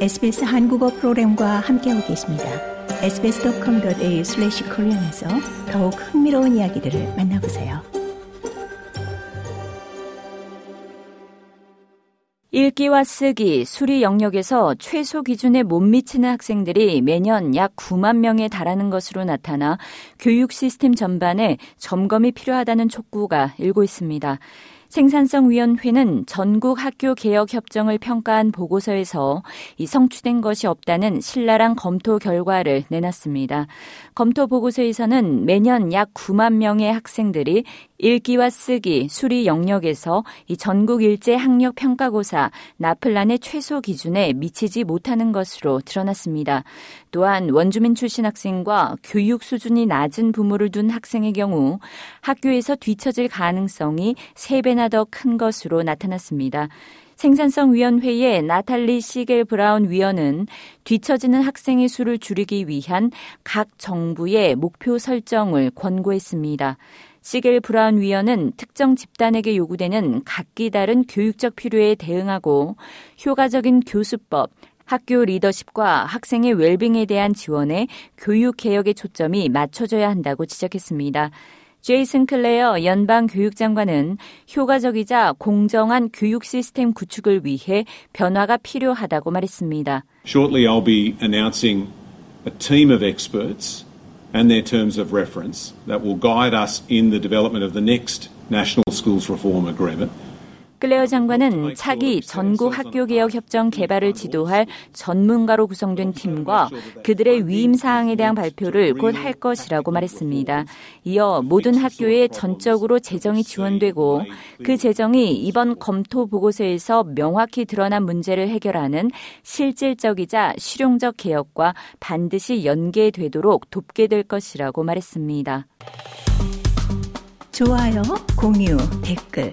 SBS 한국어 프로그램과 함께하고 계십니다. sbs.com.au/korean에서 더욱 흥미로운 이야기들을 만나보세요. 읽기와 쓰기, 수리 영역에서 최소 기준에 못 미치는 학생들이 매년 약 9만 명에 달하는 것으로 나타나 교육 시스템 전반에 점검이 필요하다는 촉구가 일고 있습니다. 생산성위원회는 전국 학교 개혁 협정을 평가한 보고서에서 이 성취된 것이 없다는 신랄한 검토 결과를 내놨습니다. 검토 보고서에서는 매년 약 9만 명의 학생들이 읽기와 쓰기, 수리 영역에서 이 전국 일제 학력 평가고사 나플란의 최소 기준에 미치지 못하는 것으로 드러났습니다. 또한 원주민 출신 학생과 교육 수준이 낮은 부모를 둔 학생의 경우 학교에서 뒤처질 가능성이 3배나 더 큰 것으로 나타났습니다. 생산성위원회의 나탈리 시겔 브라운 위원은 뒤처지는 학생의 수를 줄이기 위한 각 정부의 목표 설정을 권고했습니다. 시겔 브라운 위원은 특정 집단에게 요구되는 각기 다른 교육적 필요에 대응하고 효과적인 교수법, 학교 리더십과 학생의 웰빙에 대한 지원에 교육 개혁의 초점이 맞춰져야 한다고 지적했습니다. 제이슨 클레어 연방 교육장관은 효과적이자 공정한 교육 시스템 구축을 위해 변화가 필요하다고 말했습니다. Shortly I'll be announcing a team of experts and their terms of reference that will guide us in the development of the next National Schools Reform Agreement. 클레어 장관은 차기 전국 학교 개혁 협정 개발을 지도할 전문가로 구성된 팀과 그들의 위임 사항에 대한 발표를 곧 할 것이라고 말했습니다. 이어 모든 학교에 전적으로 재정이 지원되고 그 재정이 이번 검토 보고서에서 명확히 드러난 문제를 해결하는 실질적이자 실용적 개혁과 반드시 연계되도록 돕게 될 것이라고 말했습니다. 좋아요, 공유, 댓글